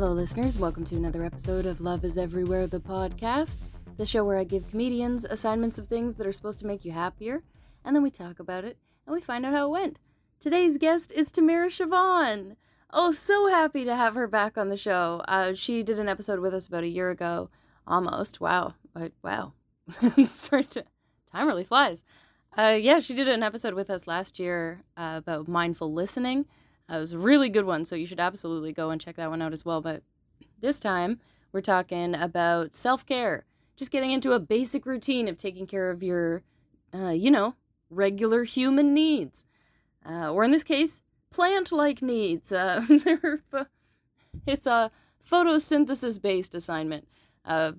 Hello, listeners. Welcome to another episode of Love is Everywhere, the podcast, the show where I give comedians assignments of things that are supposed to make you happier, and then we talk about it and we find out how it went. Today's guest is Tamara Shevon. Oh, so happy to have her back on the show. Uh, she did an episode with us about a year ago, almost. Wow. But wow. Time really flies. Uh, yeah, she did an episode with us last year uh, about mindful listening. Uh, it was a really good one, so you should absolutely go and check that one out as well. But this time, we're talking about self care, just getting into a basic routine of taking care of your, uh, you know, regular human needs. Uh, or in this case, plant like needs. Uh, it's a photosynthesis based assignment. Uh,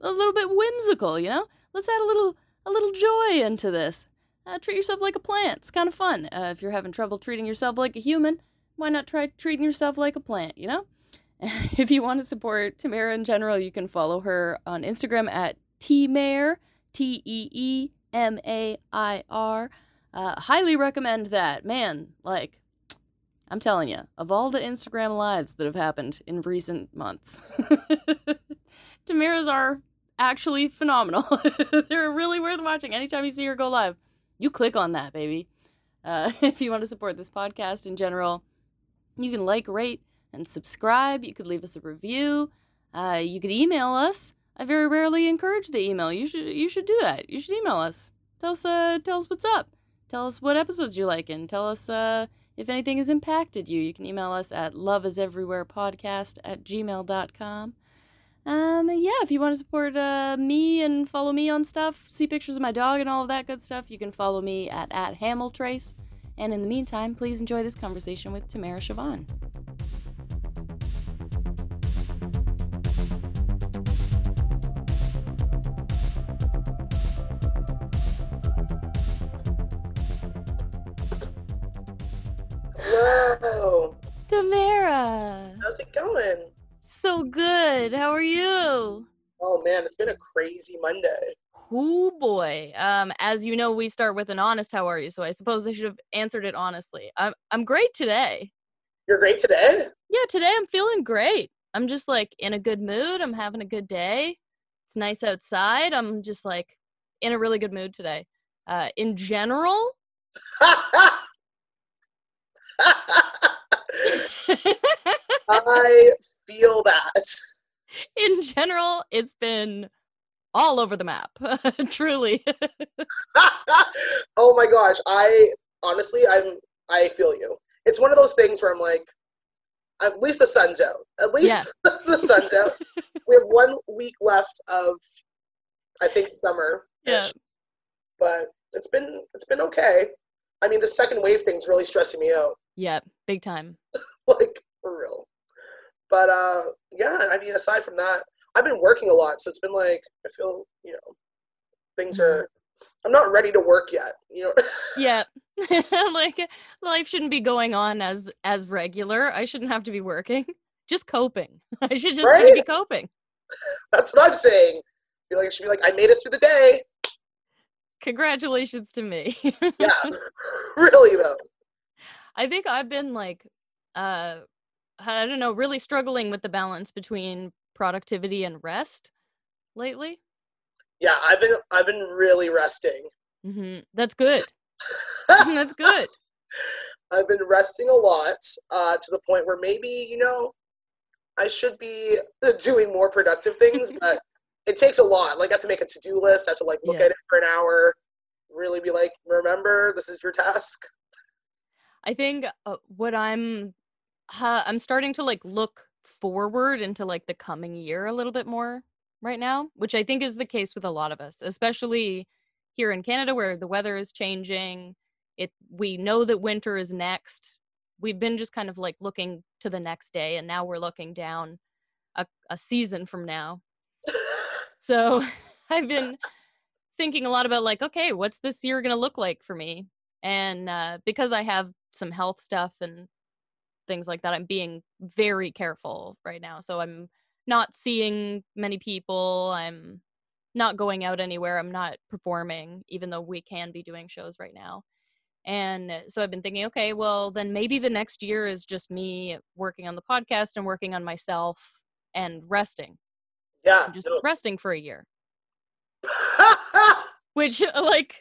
a little bit whimsical, you know? Let's add a little a little joy into this. Uh, treat yourself like a plant. It's kind of fun. Uh, if you're having trouble treating yourself like a human, why not try treating yourself like a plant, you know? if you want to support Tamara in general, you can follow her on Instagram at tmair, T E E M A I R. Uh, highly recommend that. Man, like, I'm telling you, of all the Instagram lives that have happened in recent months, Tamara's are actually phenomenal. They're really worth watching. Anytime you see her go live, you click on that, baby. Uh, if you want to support this podcast in general, you can like, rate, and subscribe. You could leave us a review. Uh, you could email us. I very rarely encourage the email. You should you should do that. You should email us. Tell us uh, tell us what's up. Tell us what episodes you like and tell us uh, if anything has impacted you. You can email us at loveiseverywherepodcast at gmail.com. Um, yeah, if you want to support uh, me and follow me on stuff, see pictures of my dog and all of that good stuff, you can follow me at, at Hamiltrace. And in the meantime, please enjoy this conversation with Tamara Shevon. Hello. Tamara. How's it going? So good. How are you? Oh man, it's been a crazy Monday. Oh boy. Um, as you know, we start with an honest how are you? So I suppose I should have answered it honestly. I'm I'm great today. You're great today? Yeah, today I'm feeling great. I'm just like in a good mood. I'm having a good day. It's nice outside. I'm just like in a really good mood today. Uh, in general, I feel that. in general, it's been all over the map. Truly. oh my gosh, I honestly I'm I feel you. It's one of those things where I'm like at least the sun's out. At least yeah. the sun's out. we have one week left of I think summer. Yeah. But it's been it's been okay. I mean the second wave thing's really stressing me out. Yeah, big time. like for real. But uh yeah, I mean aside from that, I've been working a lot, so it's been like I feel, you know, things mm-hmm. are I'm not ready to work yet, you know. yeah. like life shouldn't be going on as as regular. I shouldn't have to be working. Just coping. I should just right? be coping. That's what I'm saying. I feel like it should be like I made it through the day. Congratulations to me. yeah. Really though. I think I've been like uh I don't know, really struggling with the balance between productivity and rest lately. Yeah, I've been I've been really resting. Mm-hmm. That's good. That's good. I've been resting a lot uh, to the point where maybe you know I should be doing more productive things, but it takes a lot. Like I have to make a to do list. I have to like look yeah. at it for an hour, really be like, remember this is your task. I think uh, what I'm uh, I'm starting to like look forward into like the coming year a little bit more right now, which I think is the case with a lot of us, especially here in Canada where the weather is changing. It we know that winter is next. We've been just kind of like looking to the next day and now we're looking down a, a season from now. So I've been thinking a lot about like, okay, what's this year going to look like for me? And uh, because I have some health stuff and things like that. I'm being very careful right now. So I'm not seeing many people. I'm not going out anywhere. I'm not performing, even though we can be doing shows right now. And so I've been thinking, okay, well, then maybe the next year is just me working on the podcast and working on myself and resting. Yeah. and just no. resting for a year. Which, like,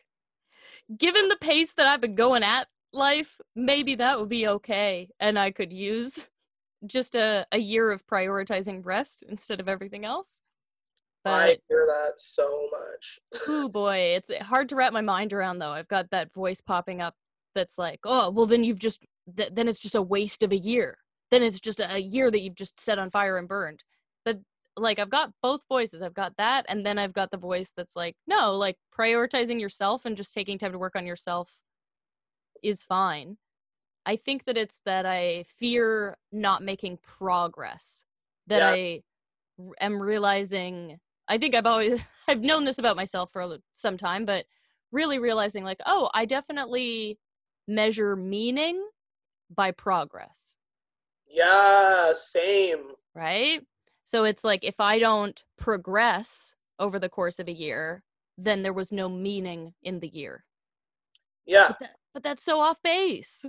given the pace that I've been going at life, maybe that would be okay. And I could use just a, a year of prioritizing rest instead of everything else. I hear that so much. oh boy, it's hard to wrap my mind around though. I've got that voice popping up that's like, oh, well, then you've just, th- then it's just a waste of a year. Then it's just a, a year that you've just set on fire and burned. But like, I've got both voices. I've got that, and then I've got the voice that's like, no, like prioritizing yourself and just taking time to work on yourself is fine. I think that it's that I fear not making progress. That Yeah. I r- am realizing. I think I've always I've known this about myself for some time, but really realizing like, oh, I definitely measure meaning by progress, Yeah, same. right? So it's like if I don't progress over the course of a year, then there was no meaning in the year. Yeah. But, that, but that's so off base.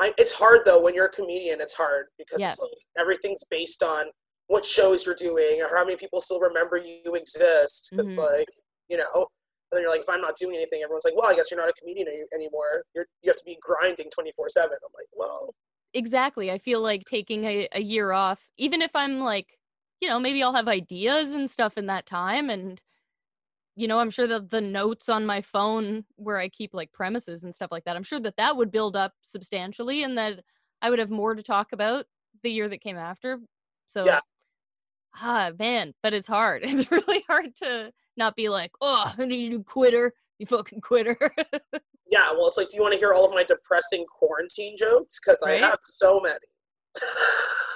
I, it's hard though when you're a comedian. It's hard because Yeah. it's like everything's based on what shows you're doing or how many people still remember you exist. It's Mhm. like you know, and then you're like, if I'm not doing anything, everyone's like, well, I guess you're not a comedian any- anymore. You're you have to be grinding 24 seven. I'm like, well, exactly i feel like taking a, a year off even if i'm like you know maybe i'll have ideas and stuff in that time and you know i'm sure that the notes on my phone where i keep like premises and stuff like that i'm sure that that would build up substantially and that i would have more to talk about the year that came after so Yeah. ah man but it's hard it's really hard to not be like oh you quitter you fucking quitter yeah. Well, it's like, do you want to hear all of my depressing quarantine jokes? Because Right? I have so many.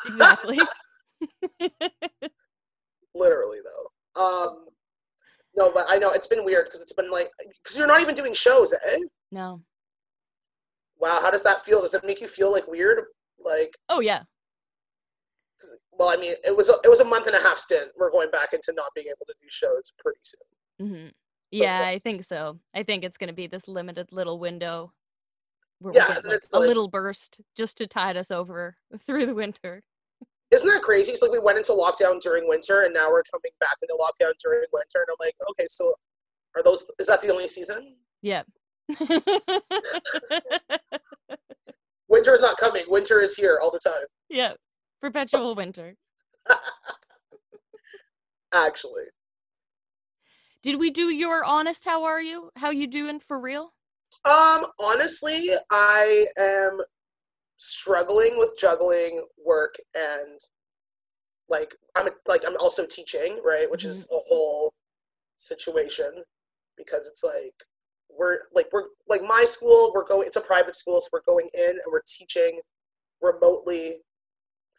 exactly Literally though. Um, no, but I know it's been weird because it's been like because you're not even doing shows, eh? no Wow, how does that feel? Does it make you feel like weird? Like, oh yeah. well, I mean, it was a, it was a month and a half stint. We're going back into not being able to do shows pretty soon. hmm it's yeah, like- I think so. I think it's going to be this limited little window where Yeah, we get like, a like- little burst just to tide us over through the winter. Isn't that crazy? It's like we went into lockdown during winter, and now we're coming back into lockdown during winter. And I'm like, okay, so are those? Is that the only season? Yeah. Winter is not coming. Winter is here all the time. yeah. Perpetual winter. Actually, Did we do your honest how are you? How you doing for real? um, honestly, I am struggling with juggling work and like I'm like I'm also teaching, right? Which is mm-hmm. a whole situation because it's like we're like we're like my school we're going it's a private school so we're going in and we're teaching remotely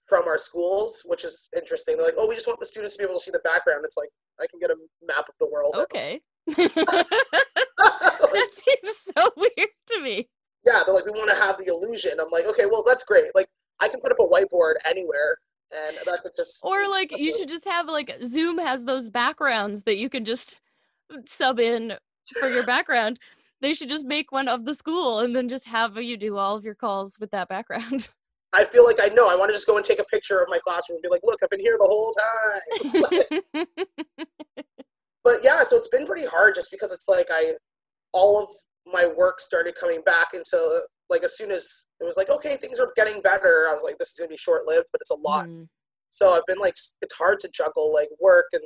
from our schools which is interesting they're like oh we just want the students to be able to see the background it's like i can get a map of the world Okay. that seems so weird to me. Yeah they're like we want to have the illusion. I'm like okay well that's great. Like i can put up a whiteboard anywhere and that could just Or like you should just have like Zoom has those backgrounds that you can just sub in for your background. They should just make one of the school and then just have you do all of your calls with that background. i feel like i know. I want to just go and take a picture of my classroom and be like look i've been here the whole time. But yeah, so it's been pretty hard just because it's like I all of my work started coming back into like as soon as it was like okay things are getting better I was like this is gonna be short lived but it's a lot. Mm, so I've been like it's hard to juggle like work and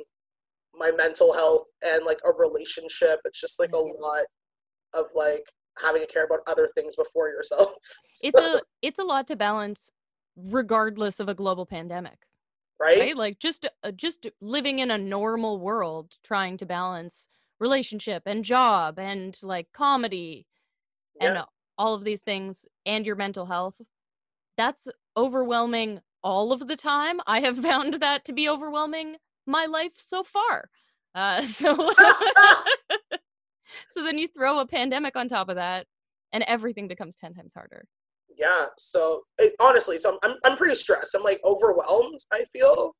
my mental health and like a relationship. It's just like a Mhm. lot of like having to care about other things before yourself. It's a it's a lot to balance regardless of a global pandemic. right, right? Like just uh, just living in a normal world trying to balance relationship and job and like comedy and Yeah. all of these things and your mental health that's overwhelming all of the time. I have found that to be overwhelming my life so far. Uh so so then you throw a pandemic on top of that and everything becomes 10 times harder. Yeah so it, honestly so I'm, I'm pretty stressed. I'm like overwhelmed i feel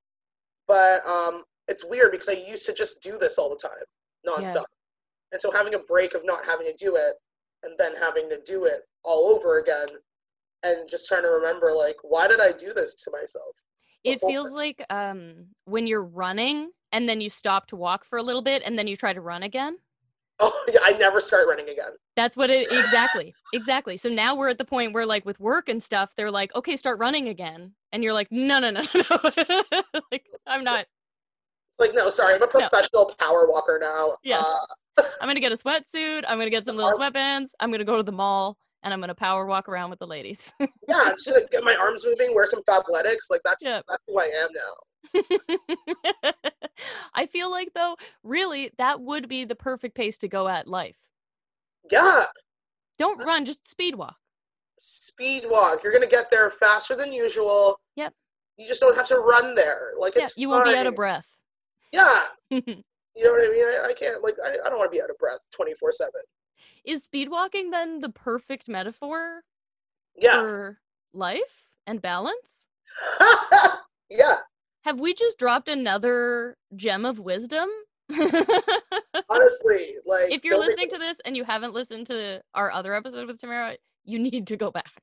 but um it's weird because i used to just do this all the time nonstop and so having a break of not having to do it and then having to do it all over again and just trying to remember like why did I do this to myself? It before. feels like um when you're running and then you stop to walk for a little bit and then you try to run again. Oh yeah, I never start running again. That's what it exactly. exactly. So now we're at the point where like with work and stuff, they're like, "Okay, start running again." And you're like, "No, no, no, no." like I'm not like no, sorry, I'm a professional power walker now. Yeah. Uh, I'm going to get a sweatsuit, I'm going to get some little sweatbands, I'm going to go to the mall and I'm going to power walk around with the ladies. yeah, I'm just gonna get my arms moving, wear some fabletics. Like that's Yep. that's who I am now. I feel like though, really that would be the perfect pace to go at life. Yeah, Don't run, just speed walk. speed walk. You're gonna get there faster than usual. Yep. You just don't have to run there. Like Yeah, it's you won't be out of breath. Yeah, you know what I mean. I, I can't like I, I don't want to be out of breath 24 seven. Is speed walking then the perfect metaphor Yeah, for life and balance? yeah. Have we just dropped another gem of wisdom? Honestly, like if you're listening to this and you haven't listened to our other episode with Tamara, you need to go back.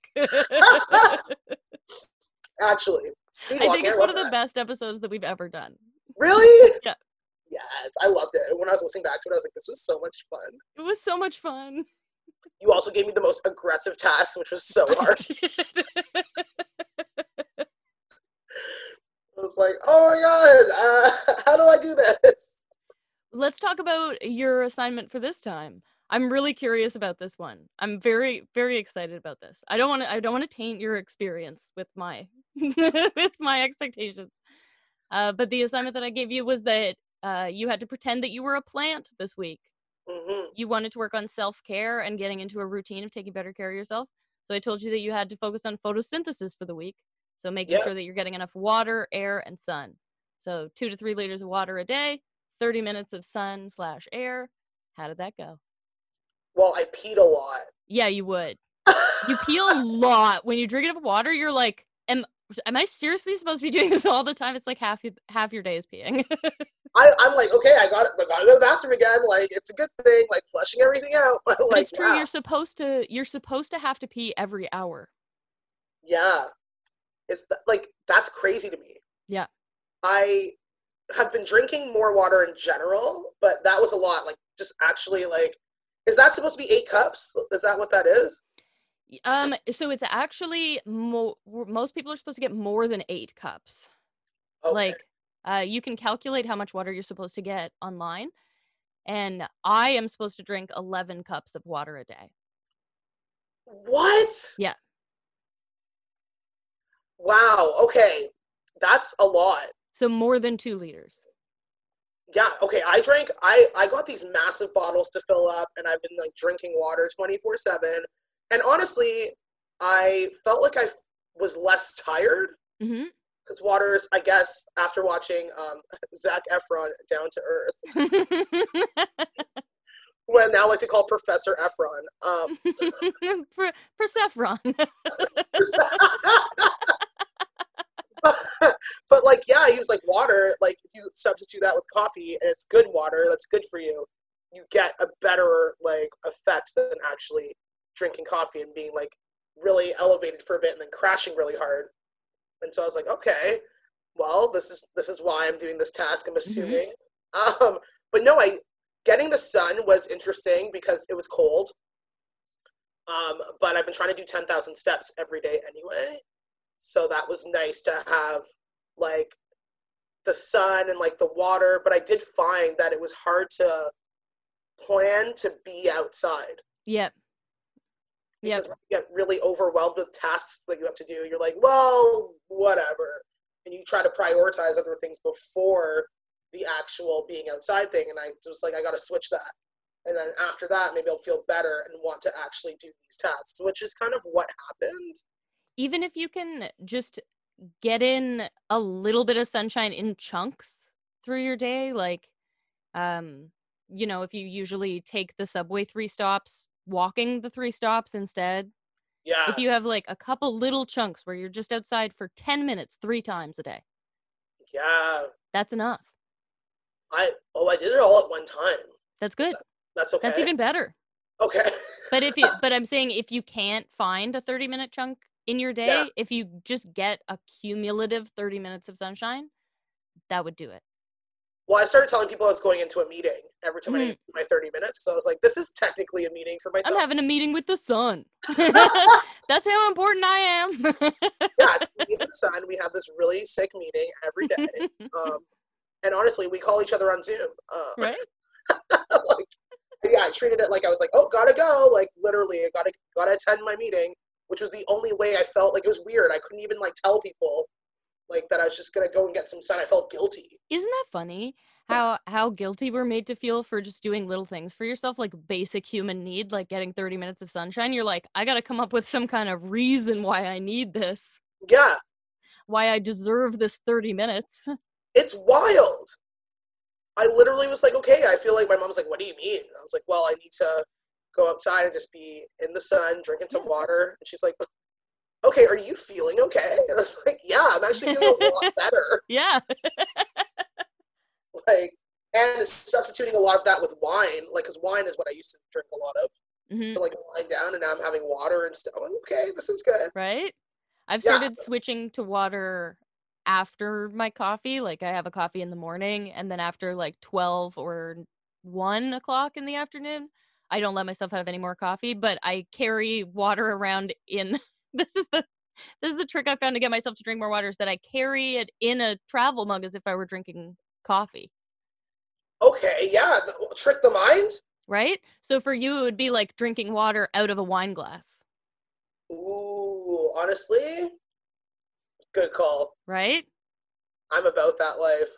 Actually, I think it's one of the that. best episodes that we've ever done. Really? Yeah. Yes, I loved it. When I was listening back to it, I was like, "This was so much fun." It was so much fun. You also gave me the most aggressive task, which was so hard. I was like, "Oh my god, uh, how do I do this?" Let's talk about your assignment for this time. I'm really curious about this one. I'm very, very excited about this. I don't want to. I don't want to taint your experience with my with my expectations. Uh, but the assignment that I gave you was that uh, you had to pretend that you were a plant this week. hmm You wanted to work on self care and getting into a routine of taking better care of yourself. So I told you that you had to focus on photosynthesis for the week. So making sure that you're getting enough water, air, and sun. So two to three liters of water a day, 30 minutes of sun slash air. How did that go? Well, I peed a lot. Yeah, you would. You pee a lot when you drink enough water. You're like, am am I seriously supposed to be doing this all the time? It's like half your half your day is peeing. I, I'm like, okay, I got. I got to go to the bathroom again. Like, it's a good thing. Like, flushing everything out. but like, it's true. wow. You're supposed to. You're supposed to have to pee every hour. Yeah. It's th- like that's crazy to me. Yeah. I have been drinking more water in general, but that was a lot. Like just actually like is that supposed to be 8 cups? Is that what that is? Um. So it's actually mo- most people are supposed to get more than eight cups. Okay. Like, uh, you can calculate how much water you're supposed to get online, and I am supposed to drink 11 cups of water a day. what? Yeah. Wow. Okay. That's a lot. So more than two liters. Yeah, okay. I drank I I got these massive bottles to fill up and I've been like drinking water 24/7. And honestly, I felt like I was less tired hmm cuz water is I guess after watching um Zac Efron Down to Earth, who I now like to call Professor Efron. Um per- Persephone. but like yeah, he was like water, like if you substitute that with coffee and it's good water, that's good for you. You get a better like effect than actually drinking coffee and being like really elevated for a bit and then crashing really hard. And so I was like, okay, well, this is this is why I'm doing this task. I'm assuming. Um, but no, I getting the sun was interesting because it was cold. Um, but I've been trying to do ten thousand steps every day anyway, so that was nice to have like the sun and like the water. But I did find that it was hard to plan to be outside yep. Yep. because when you get really overwhelmed with tasks that you have to do, you're like, well, whatever. And you try to prioritize other things before the actual being outside thing. And I was like, I got to switch that. And then after that, maybe I'll feel better and want to actually do these tasks, which is kind of what happened. Even if you can just get in a little bit of sunshine in chunks through your day, like, um, you know, if you usually take the subway three stops, walking the three stops instead. Yeah. If you have like a couple little chunks where you're just outside for 10 minutes three times a day, yeah. that's enough. I, oh, I did it all at one time. That's good. That's okay. That's even better. okay. But if you, but I'm saying if you can't find a 30 minute chunk in your day, Yeah. if you just get a cumulative 30 minutes of sunshine, that would do it. Well, I started telling people I was going into a meeting every time I Mm. needed my 30 minutes. So I was like, this is technically a meeting for myself. I'm having a meeting with the sun. That's how important I am. yes, me and the son, we have this really sick meeting every day. Um, and honestly, we call each other on Zoom. Uh, right? like, yeah, I treated it like I was like, oh, gotta go. Like literally, I gotta gotta attend my meeting, which was the only way I felt like it was weird. I couldn't even like tell people like that I was just gonna go and get some sun. I felt guilty. Isn't that funny? How how guilty we're made to feel for just doing little things for yourself, like basic human need, like getting 30 minutes of sunshine. You're like, I gotta come up with some kind of reason why I need this, Yeah, why I deserve this 30 minutes. it's wild. I literally was like, okay, I feel like my mom's like, what do you mean? I was like, well, I need to go outside and just be in the sun, drinking some water. And she's like, okay, are you feeling okay? And I was like, yeah, I'm actually feeling a lot better. Yeah. Like, and substituting a lot of that with wine, like, because wine is what I used to drink a lot of hmm to like wind down, and now I'm having water and stuff. Okay, this is good. Right? I've Yeah. started switching to water after my coffee. Like I have a coffee in the morning and then after like 12 or 1 o'clock in the afternoon, I don't let myself have any more coffee, but I carry water around in this is the this is the trick I found to get myself to drink more water is that I carry it in a travel mug as if I were drinking coffee. Okay, yeah, th- trick the mind. Right? So for you it would be like drinking water out of a wine glass, Ooh, honestly, good call. right? I'm about that life.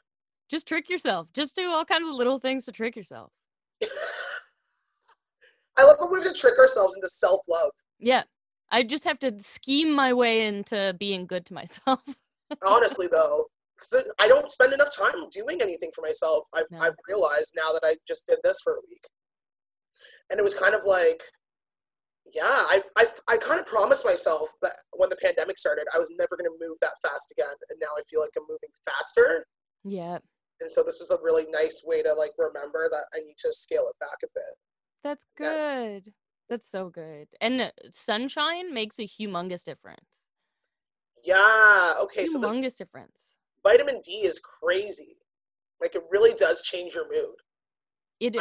Just trick yourself. Just do all kinds of little things to trick yourself. I love when we have to trick ourselves into self love. Yeah. I just have to scheme my way into being good to myself. Honestly, though, because I don't spend enough time doing anything for myself. I've, No. I've realized now that I just did this for a week. And it was kind of like, yeah, I've, I've, I kind of promised myself that when the pandemic started, I was never going to move that fast again. And now I feel like I'm moving faster. yeah. And so this was a really nice way to like remember that I need to scale it back a bit. That's good. That's so good. And uh, sunshine makes a humongous difference. Yeah. Okay. So this humongous difference. vitamin D is crazy. Like it really does change your mood. It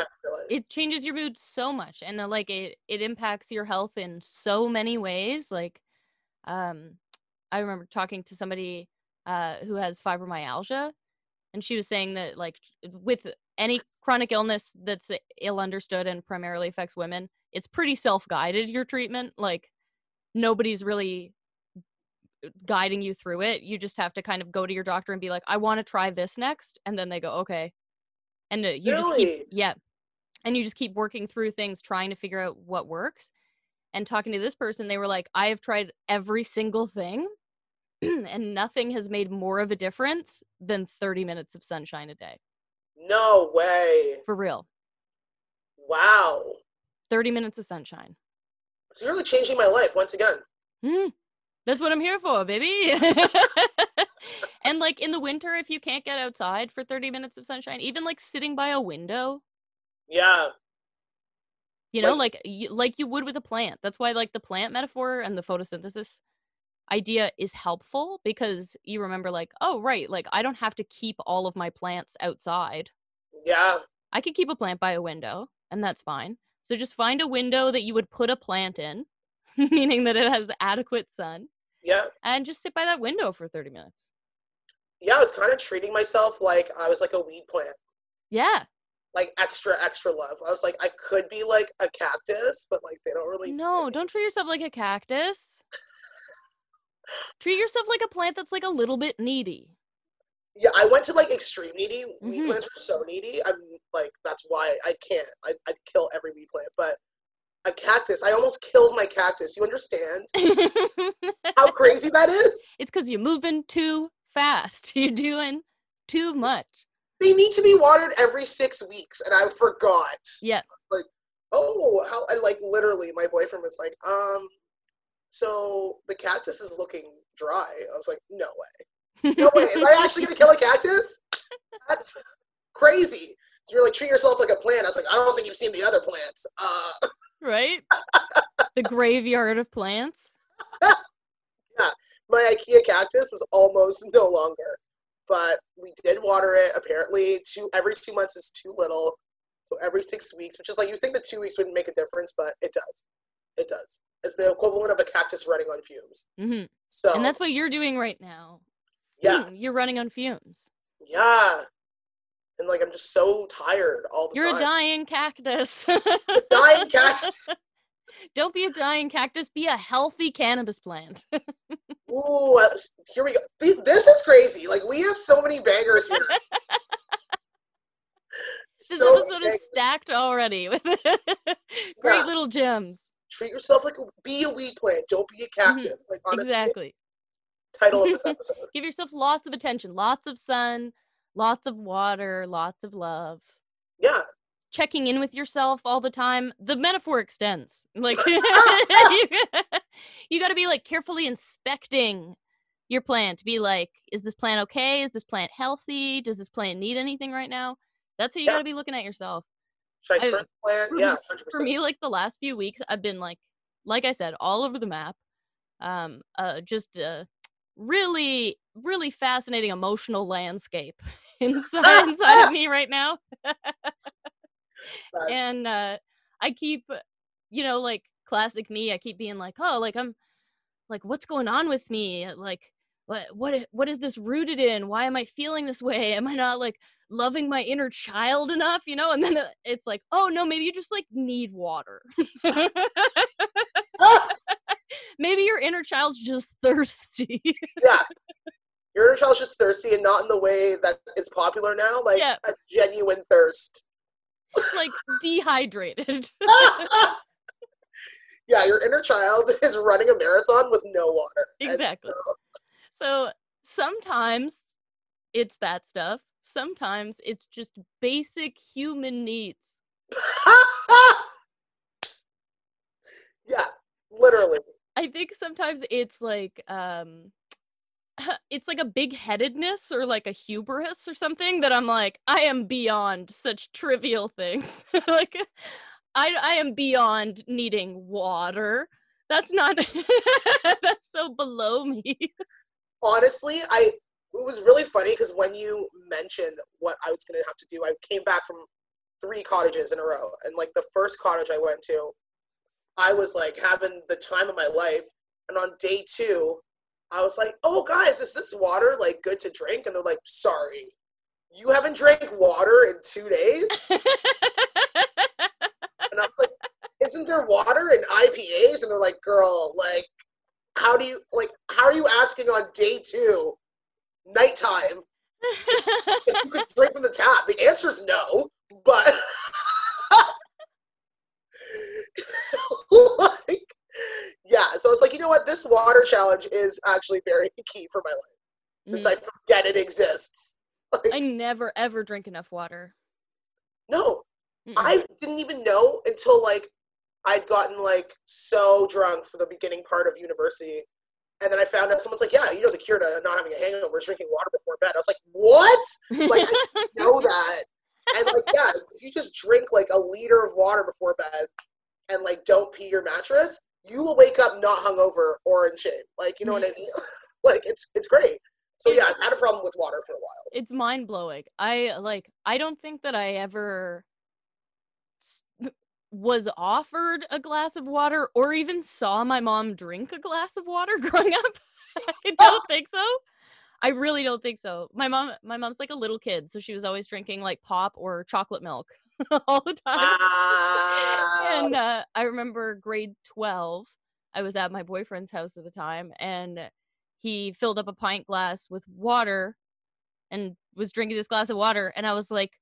it changes your mood so much and uh, like it it impacts your health in so many ways like um i remember talking to somebody uh who has fibromyalgia and she was saying that like with any chronic illness that's ill understood and primarily affects women it's pretty self-guided your treatment like nobody's really guiding you through it. You just have to kind of go to your doctor and be like i want to try this next and then they go okay. And uh, you just keep yeah. And you just keep working through things trying to figure out what works. And talking to this person they were like i have tried every single thing and nothing has made more of a difference than 30 minutes of sunshine a day. No way. for real. Wow. 30 minutes of sunshine. It's really changing my life once again. Mm, that's what i'm here for baby and like in the winter if you can't get outside for 30 minutes of sunshine even like sitting by a window Yeah. you know like you, like you would with a plant that's why like the plant metaphor and the photosynthesis idea is helpful because you remember like oh right like i don't have to keep all of my plants outside Yeah. i could keep a plant by a window and that's fine so just find a window that you would put a plant in meaning that it has adequate sun Yeah. and just sit by that window for 30 minutes Yeah. I was kind of treating myself like I was like a weed plant. yeah Like extra, extra love. I was like, I could be like a cactus, but like they don't really no don't treat yourself like a cactus treat yourself like a plant that's like a little bit needy Yeah, I went to like extreme needy. Weed Mhm. plants are so needy. I'm like, that's why I can't. I, I'd kill every weed plant. But a cactus, I almost killed my cactus. You understand how crazy that is? It's because you're moving too fast. You're doing too much. They need to be watered every six weeks, and I forgot. Yeah. Like, oh, how? And like literally, my boyfriend was like, um, so the cactus is looking dry. I was like, no way, no way. Am I actually gonna kill a cactus? That's crazy. So you're like treat yourself like a plant. I was like, I don't think you've seen the other plants. Uh, right? the graveyard of plants. Yeah. My IKEA cactus was almost no longer, but we did water it. Apparently, two every two months is too little, so every six weeks, which is like you think the two weeks wouldn't make a difference, but it does. It does. It's the equivalent of a cactus running on fumes. hmm So And that's what you're doing right now. Yeah, You're running on fumes. yeah, and like I'm just so tired all the time. You're a dying cactus. dying cactus. Don't be a dying cactus. Be a healthy cannabis plant. Ooh, here we go. This is crazy. Like we have so many bangers here. This So episode bangers. is stacked already with great Yeah. little gems. Treat yourself like a be a weed plant. Don't be a cactus. Like honestly, Mm-hmm. exactly. Title of this episode. Give yourself lots of attention, lots of sun, lots of water, lots of love. Yeah. Checking in with yourself all the time. The metaphor extends. Like you, got to be like carefully inspecting your plant to be like, is this plant okay? Is this plant healthy? Does this plant need anything right now? That's how you Yeah. got to be looking at yourself. Should I I- turn the plant? for Yeah, me- hundred For me, like the last few weeks, I've been like, like I said, all over the map. Um, uh, just uh, really, really fascinating emotional landscape inside inside of me right now. and uh i keep you know like classic me i keep being like oh like i'm like what's going on with me? Like what what what is this rooted in? Why am i feeling this way? Am i not like loving my inner child enough? You know? And then uh, it's like oh no maybe you just like need water maybe your inner child's just thirsty yeah. Your inner child's just thirsty and not in the way that is popular now, like Yeah. a genuine thirst. like dehydrated yeah, your inner child is running a marathon with no water. Exactly. so- So sometimes it's that stuff. Sometimes it's just basic human needs. yeah, literally. I think sometimes it's like um it's like a big headedness or like a hubris or something that I'm like I am beyond such trivial things. like I I am beyond needing water. That's not that's so below me. honestly, I it was really funny because when you mentioned what I was gonna have to do, I came back from three cottages in a row, and like the first cottage I went to, I was like having the time of my life, and on day two, I was like, "Oh, guys, is this water like good to drink?" And they're like, "Sorry, you haven't drank water in two days." And I was like, "Isn't there water in IPAs?" And they're like, "Girl, like." How do you like? How are you asking on day two, nighttime, if you could drink from the tap? The answer is no, but yeah. So it's like, you know what? This water challenge is actually very key for my life since Mm, I forget it exists. Like, I never ever drink enough water. no, Mm-mm. I didn't even know until like I'd gotten like so drunk for the beginning part of university. And then I found out someone's like, yeah, you know the cure to not having a hangover is drinking water before bed. I was like, what? like, I know that. And like, yeah, if you just drink like a liter of water before bed and like don't pee your mattress, you will wake up not hungover or in shape. Like, you know what I mm-hmm. mean? like it's it's great. So yeah, I've had a problem with water for a while. it's mind blowing. I like I don't think that I ever was offered a glass of water or even saw my mom drink a glass of water growing up. I oh. don't think so. I really don't think so. My mom my mom's like a little kid, so she was always drinking like pop or chocolate milk all the time. Wow. and uh, I remember grade 12, I was at my boyfriend's house at the time, and he filled up a pint glass with water and was drinking this glass of water. And I was like,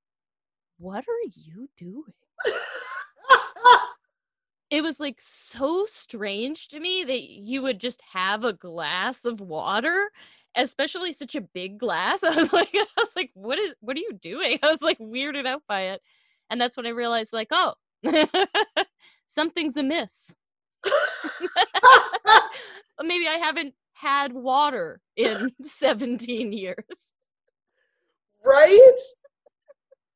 What are you doing? It was like so strange to me that you would just have a glass of water, especially such a big glass. I was like, I was like, what is what are you doing? I was like weirded out by it. And that's when I realized, like, oh, something's amiss. Maybe I haven't had water in 17 years. right?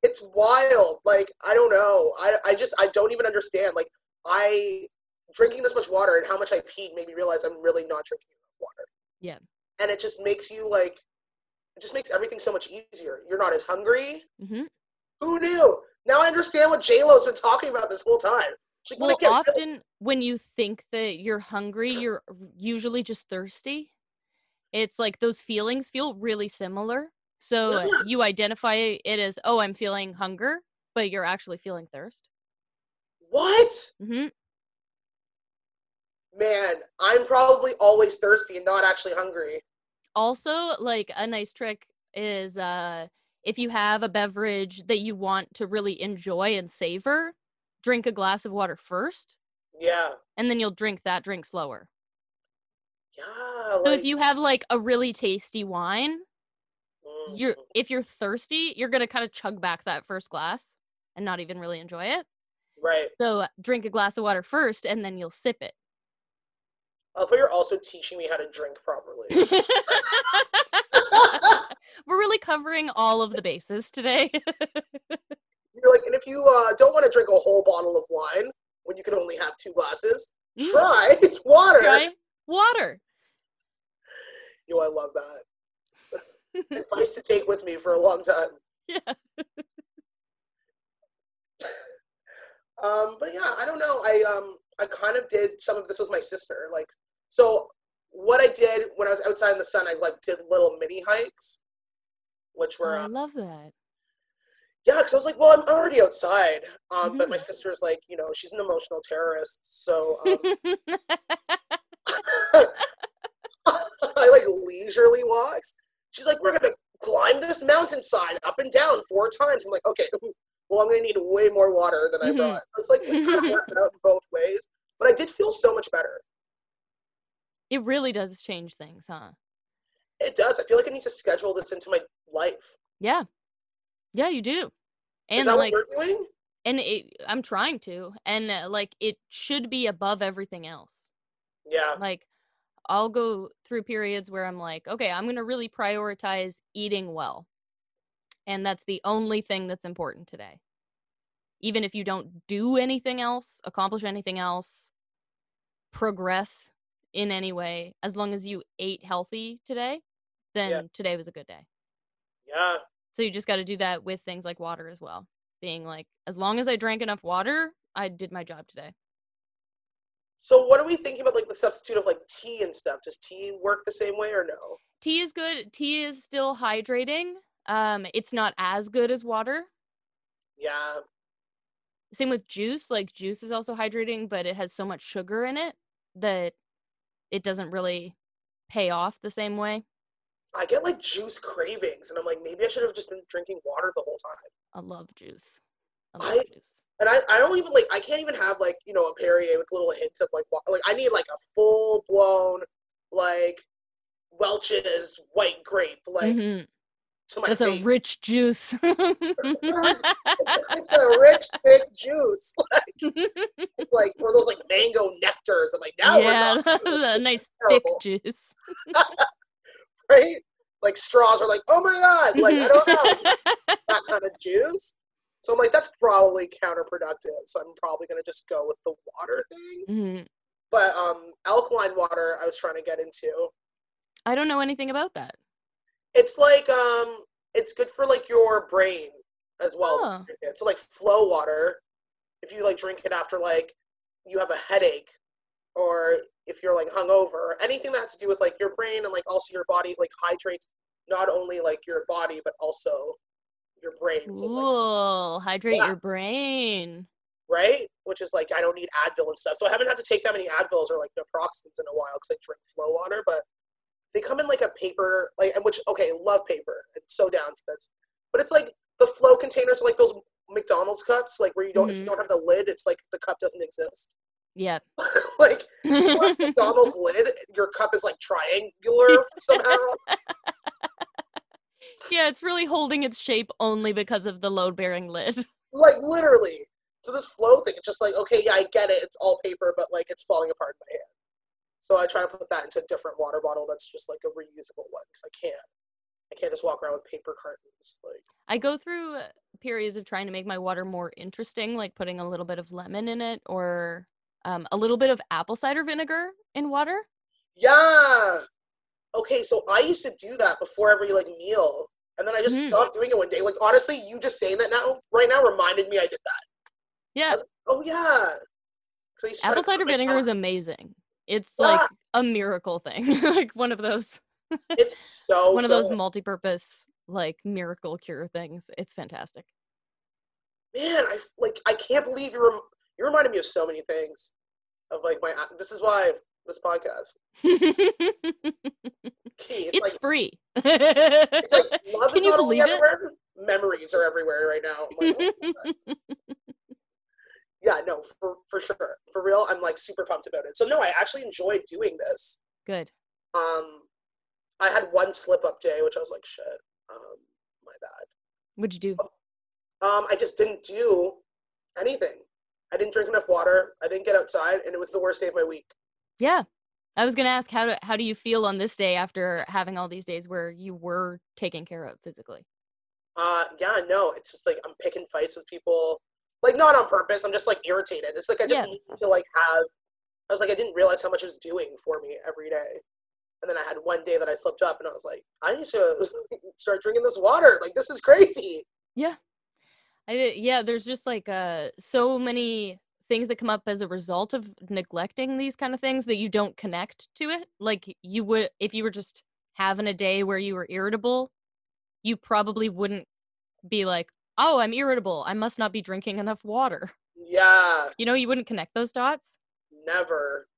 It's wild. Like, I don't know. I, I just, I don't even understand. Like, I drinking this much water and how much I peed made me realize I'm really not drinking enough water. Yeah. And it just makes you like, it just makes everything so much easier. You're not as hungry. Mm-hmm. Who knew? Now I understand what J Lo's been talking about this whole time. Like, Well, I get really- often when you think that you're hungry, you're usually just thirsty. It's like those feelings feel really similar. So Yeah. you identify it as, oh, I'm feeling hunger, but you're actually feeling thirst. what? hmm Man, I'm probably always thirsty and not actually hungry. Also, like a nice trick is uh if you have a beverage that you want to really enjoy and savor, drink a glass of water first, Yeah. and then you'll drink that drink slower. Yeah. So like, if you have like a really tasty wine, you're mm, if you're thirsty, you're gonna kind of chug back that first glass and not even really enjoy it. right. So drink a glass of water first, and then you'll sip it. I thought you're also teaching me how to drink properly. We're really covering all of the bases today. You're like, and if you uh, don't want to drink a whole bottle of wine when you can only have two glasses, Mm, try water. Try water. Yo, I love that. That's advice to take with me for a long time. Yeah. Um, but yeah, I don't know. I um, I kind of did some of this with my sister. Like, so what I did when I was outside in the sun, I like did little mini hikes, which Oh, were I uh, love that. yeah. Because I was like, well, I'm already outside. Um, but my Mhm. sister's like, you know, she's an emotional terrorist, so um, I like leisurely walks. She's like, we're gonna climb this mountainside up and down four times. I'm like, okay, well, I'm gonna need way more water than I Mhm. brought. So it's like it kind of works out in both ways. But I did feel so much better. It really does change things, huh? It does. I feel like I need to schedule this into my life. Yeah. Yeah, you do. Is And that like what you're doing? and it I'm trying to. And uh, like it should be above everything else. Yeah. Like I'll go through periods where I'm like, okay, I'm going to really prioritize eating well. And that's the only thing that's important today. Even if you don't do anything else, accomplish anything else, progress in any way, as long as you ate healthy today, then today was a good day. Yeah. So you just got to do that with things like water as well. Being like, as long as I drank enough water, I did my job today. So what are we thinking about like the substitute of like tea and stuff? Does tea work the same way or no? Tea is good. Tea is still hydrating. Um, it's not as good as water. Yeah. Same with juice. Like juice is also hydrating, but it has so much sugar in it that it doesn't really pay off the same way. I get like juice cravings and I'm like, maybe I should have just been drinking water the whole time. I love juice. I I- juice. And I, I don't even like I can't even have like, you know, a Perrier with little hints of like like I need like a full blown like Welch's white grape like Mhm. That's a rich juice. it's, it's a rich thick juice. Like it's like or those like mango nectars. I'm like now yeah, a nice thick juice. right? Like straws are like, oh my god, like I don't know that kind of juice. So I'm like, that's probably counterproductive. So I'm probably gonna just go with the water thing. Mhm. But um, alkaline water, I was trying to get into. I don't know anything about that. It's like um, it's good for like your brain as well. Oh. So like flow water, if you like drink it after like you have a headache, or if you're like hungover, anything that has to do with like your brain and like also your body like hydrates not only like your body but also your brain. So, like, Ooh, hydrate Yeah. your brain. right? Which is like I don't need Advil and stuff. So I haven't had to take that many Advils or like naproxens in a while because I drink flow water. But they come in like a paper, like and which okay, love paper. I'm so down for this. But it's like the flow containers are like those McDonald's cups, like where you don't if you Mhm. don't have the lid, it's like the cup doesn't exist. Yeah. like McDonald's lid, your cup is like triangular somehow. yeah, it's really holding its shape only because of the load bearing lid. like literally. So this flow thing, it's just like, okay, yeah, I get it. It's all paper, but like it's falling apart in my hand. So I try to put that into a different water bottle that's just like a reusable one because I can't. I can't just walk around with paper cartons. Like, I go through periods of trying to make my water more interesting, like putting a little bit of lemon in it or um, a little bit of apple cider vinegar in water. Yeah. Okay, so I used to do that before every like meal, and then I just Mhm. stopped doing it one day. Like honestly, you just saying that now, right now, reminded me I did that. Yeah, was- Oh yeah. 'Cause I used to try apple cider vinegar is amazing. It's like ah! a miracle thing, like one of those It's so one of those multi-purpose like miracle cure things. It's fantastic. man. I like. I can't believe you. Rem- you reminded me of so many things. Of like my. Uh, this is why this podcast. Key. It's, it's like free. it's like love Can is you not believe it? everywhere. Memories are everywhere right now. Like, oh. Yeah, no, for for sure, for real. I'm like super pumped about it. So no, I actually enjoyed doing this. Good. Um, I had one slip up day, which I was like, shit, um, my bad. What'd you do? Um, I just didn't do anything. I didn't drink enough water. I didn't get outside, and it was the worst day of my week. Yeah. I was gonna ask how do how do you feel on this day after having all these days where you were taken care of physically? Uh, yeah, no, it's just like I'm picking fights with people, like not on purpose. I'm just like irritated. It's like I just Yeah. need to like have. I was like I didn't realize how much it was doing for me every day, and then I had one day that I slipped up, and I was like, I need to start drinking this water. Like this is crazy. Yeah. I yeah, there's just like uh so many things that come up as a result of neglecting these kind of things that you don't connect to it. Like you would if you were just having a day where you were irritable, you probably wouldn't be like, "Oh, I'm irritable. I must not be drinking enough water." Yeah, You know, you wouldn't connect those dots. never.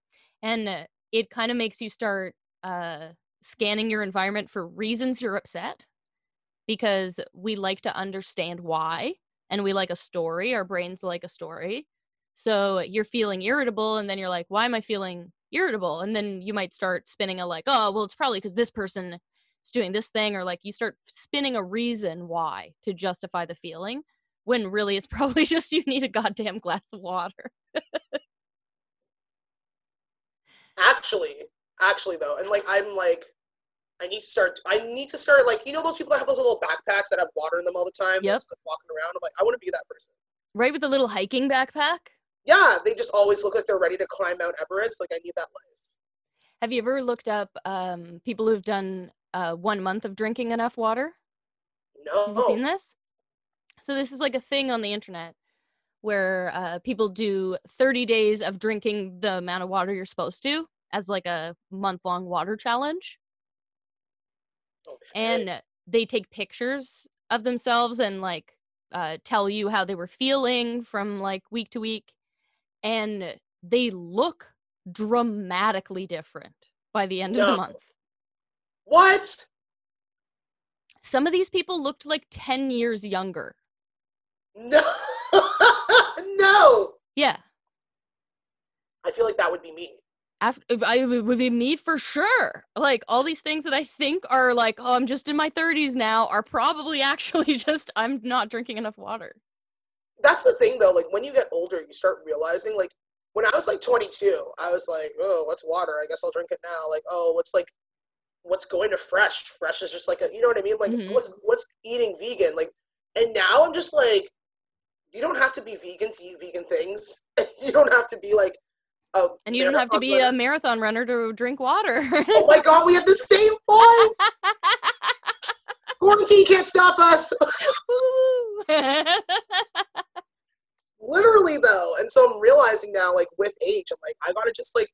and uh, it kind of makes you start uh scanning your environment for reasons you're upset because we like to understand why and we like a story our brains like a story so you're feeling irritable and then you're like why am i feeling irritable and then you might start spinning a like oh well it's probably because this person is doing this thing or like you start spinning a reason why to justify the feeling when really it's probably just you need a goddamn glass of water Actually, actually though, and like I'm like, I need to start. I need to start like you know those people that have those little backpacks that have water in them all the time. Yep. just, like, walking around. I'm like, I want to be that person. right with the little hiking backpack Yeah, they just always look like they're ready to climb Mount Everest. Like I need that life. Have you ever looked up um, people who've done uh, one month of drinking enough water? No. Have you seen this? So this is like a thing on the internet where uh, people do 30 days of drinking the amount of water you're supposed to as like a month long water challenge. Okay. And they take pictures of themselves and like uh, tell you how they were feeling from like week to week. And they look dramatically different by the end of the month. What? Some of these people looked like 10 years younger. No. no. Yeah. I feel like that would be me. After, I, it would be me for sure. Like all these things that I think are like, oh, I'm just in my 30s now, are probably actually just I'm not drinking enough water. That's the thing though. Like when you get older, you start realizing. Like when I was like 22, I was like, oh, what's water? I guess I'll drink it now. Like oh, what's like, what's going to fresh? Fresh is just like a, you know what I mean? Like Mhm. what's what's eating vegan? Like, and now I'm just like, you don't have to be vegan to eat vegan things. you don't have to be like. A And you don't have to be runner. a marathon runner to drink water. Oh my god, we have the same point. Quarantine can't stop us. Literally though, and so I'm realizing now, like with age, I'm like, I gotta just like,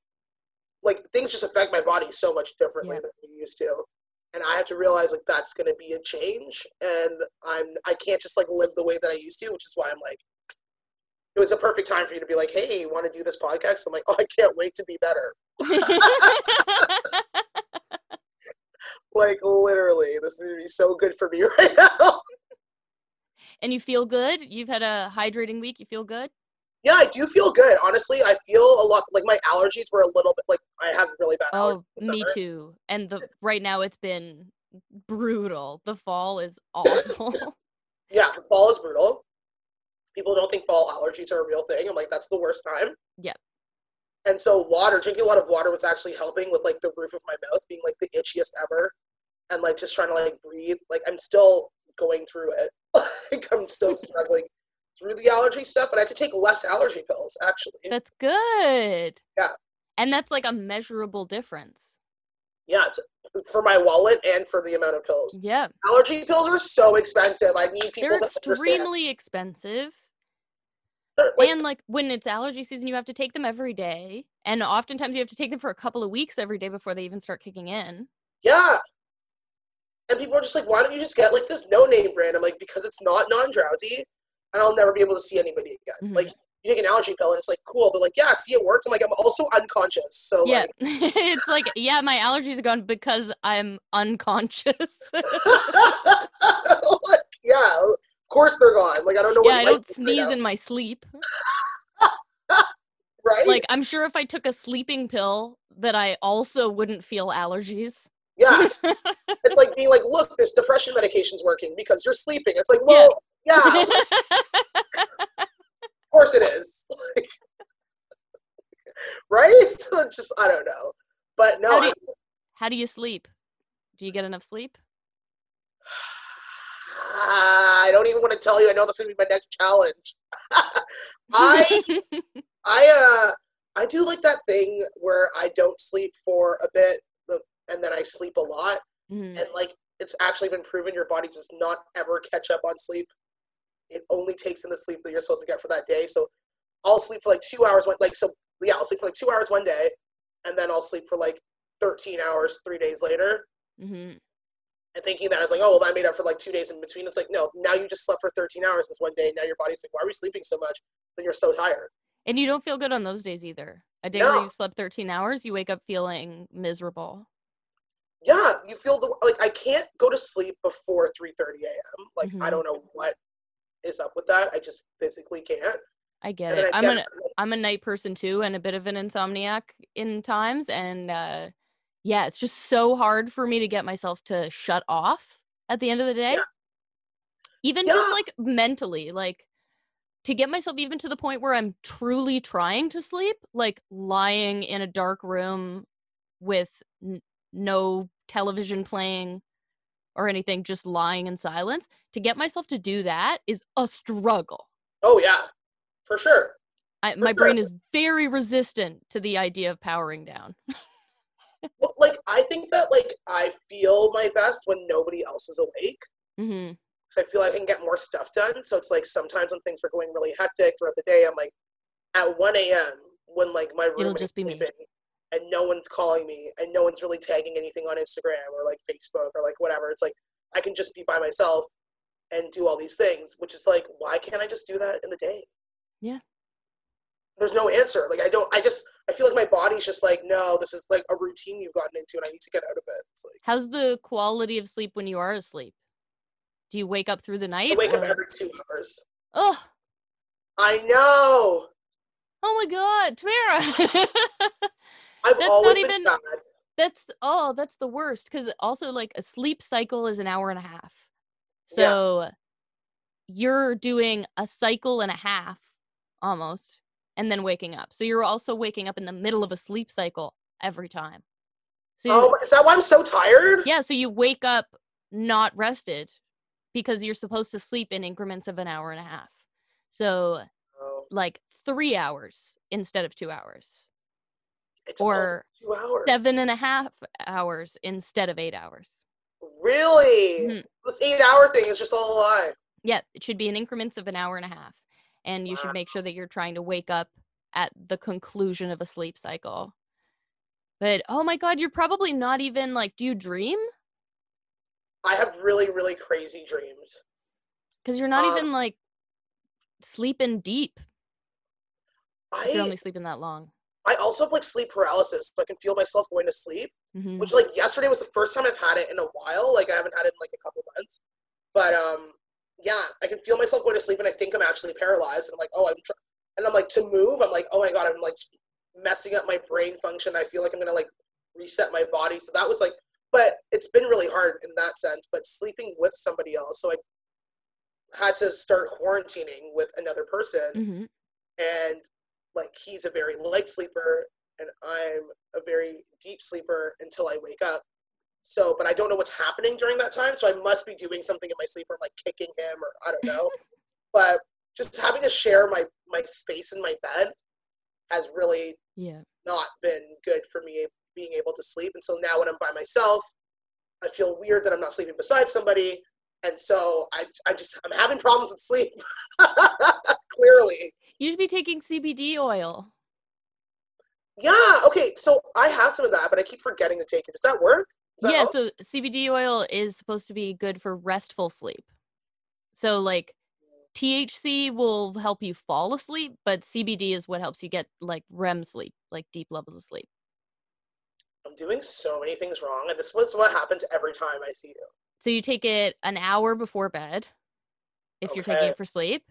like things just affect my body so much differently Yeah. than we used to, and I have to realize like that's gonna be a change, and I'm I can't just like live the way that I used to, which is why I'm like, it was a perfect time for you to be like, hey, you want to do this podcast? I'm like, oh, I can't wait to be better. Like literally, this is gonna be so good for me right now. and you feel good? You've had a hydrating week. You feel good? Yeah, I do feel good. Honestly, I feel a lot like my allergies were a little bit like I have really bad allergies. Oh, me summer. too. And the right now it's been brutal. The fall is awful. Yeah, the fall is brutal. People don't think fall allergies are a real thing. I'm like, that's the worst time. Yep. And so water, drinking a lot of water was actually helping with like the roof of my mouth being like the itchiest ever. And like just trying to like breathe. Like I'm still going through it. like I'm still struggling through the allergy stuff, but I had to take less allergy pills actually. That's good. Yeah. And that's like a measurable difference. Yeah, it's for my wallet and for the amount of pills. Yeah. Allergy pills are so expensive. I need people They're to understand. extremely expensive. Like, and like when it's allergy season, you have to take them every day. And oftentimes you have to take them for a couple of weeks every day before they even start kicking in. yeah. And people are just like, why don't you just get like this no name brand? I'm like, because it's not non drowsy and I'll never be able to see anybody again. Mhm. Like you take an allergy pill and it's like cool. They're like, yeah, see it works. I'm like, I'm also unconscious. So Yeah. like it's like, yeah, my allergies are gone because I'm unconscious. like, yeah, of course they're gone. Like I don't know what yeah, I don't is right sneeze in my sleep. right? Like I'm sure if I took a sleeping pill that I also wouldn't feel allergies. yeah. It's like being like, look, this depression medication's working because you're sleeping. It's like, well, yeah, of course it is. Like, right? So just I don't know. But no, How do you- How do you sleep? Do you get enough sleep? I don't even want to tell you. I know that's gonna be my next challenge. I I uh I do like that thing where I don't sleep for a bit, and then I sleep a lot, Mhm. and like it's actually been proven your body does not ever catch up on sleep. It only takes in the sleep that you're supposed to get for that day. So I'll sleep for like two hours one like so yeah, I'll sleep for like two hours one day, and then I'll sleep for like 13 hours three days later. Mm-hmm. And thinking that I was like, oh well, that made up for like two days in between. It's like no, now you just slept for 13 hours this one day. Now your body's like, why are we sleeping so much? Then you're so tired. And you don't feel good on those days either. A day where you've slept 13 hours, you wake up feeling miserable. yeah, you feel the like I can't go to sleep before 3:30 a.m. Like I Mhm. don't know what is up with that. I just physically can't. I get it. I I'm get an I'm a night person too and a bit of an insomniac in times and uh yeah, it's just so hard for me to get myself to shut off at the end of the day. Yeah. Even just like mentally, like to get myself even to the point where I'm truly trying to sleep, like lying in a dark room with n- no television playing or anything, just lying in silence. To get myself to do that is a struggle. oh yeah, for sure. I, For my brain is very resistant to the idea of powering down. Well, like I think that like I feel my best when nobody else is awake. Mm-hmm. because I feel like I can get more stuff done. So it's like sometimes when things are going really hectic throughout the day, I'm like at 1 a.m. when like my It'll room is just be me. And no one's calling me and no one's really tagging anything on Instagram or like Facebook or like whatever. It's like I can just be by myself and do all these things, which is like why can't I just do that in the day? Yeah. There's no answer. Like I don't. I just. I feel like my body's just like, no, this is like a routine you've gotten into, and I need to get out of it. Like How's the quality of sleep when you are asleep? Do you wake up through the night? I wake up every two hours. Oh, I know. oh my God, Tamara. I've That's always not been even- bad. that's oh, that's the worst. Because also, like a sleep cycle is an hour and a half. Yeah. So you're doing a cycle and a half almost, and then waking up. So you're also waking up in the middle of a sleep cycle every time. So Oh, is that why I'm so tired? yeah, so you wake up not rested because you're supposed to sleep in increments of an hour and a half. So Oh, like three hours instead of two hours, it's or seven and a half hours instead of eight hours. Really? Mhm. This eight-hour thing is just all a lie. Yeah, it should be in increments of an hour and a half. And you should make sure that you're trying to wake up at the conclusion of a sleep cycle. But oh my god, you're probably not even like, do you dream? I have really, really crazy dreams. Because you're not Um, even like sleeping deep if you're only sleeping that long. I also have like sleep paralysis, so I can feel myself going to sleep. hmm Which like yesterday was the first time I've had it in a while. Like I haven't had it in like a couple months. But um, yeah, I can feel myself going to sleep, and I think I'm actually paralyzed. And I'm like, oh, I'm, tr-. and I'm like to move. I'm like, oh my god, I'm like messing up my brain function. I feel like I'm gonna like reset my body. So that was like, but it's been really hard in that sense. But sleeping with somebody else, so I had to start quarantining with another person hmm and like he's a very light sleeper and I'm a very deep sleeper until I wake up. So, but I don't know what's happening during that time, so I must be doing something in my sleep or like kicking him or I don't know. but just having to share my my space in my bed has really Yeah. not been good for me being able to sleep. And so now when I'm by myself, I feel weird that I'm not sleeping beside somebody. And so I, I just I'm having problems with sleep. Clearly. You should be taking CBD oil. Yeah, okay. So I have some of that, but I keep forgetting to take it. Does that work? Does that Yeah, help? so CBD oil is supposed to be good for restful sleep. So like THC will help you fall asleep, but CBD is what helps you get like REM sleep, like deep levels of sleep. I'm doing so many things wrong, and this was what happens every time I see you. So you take it an hour before bed if you're taking it for sleep.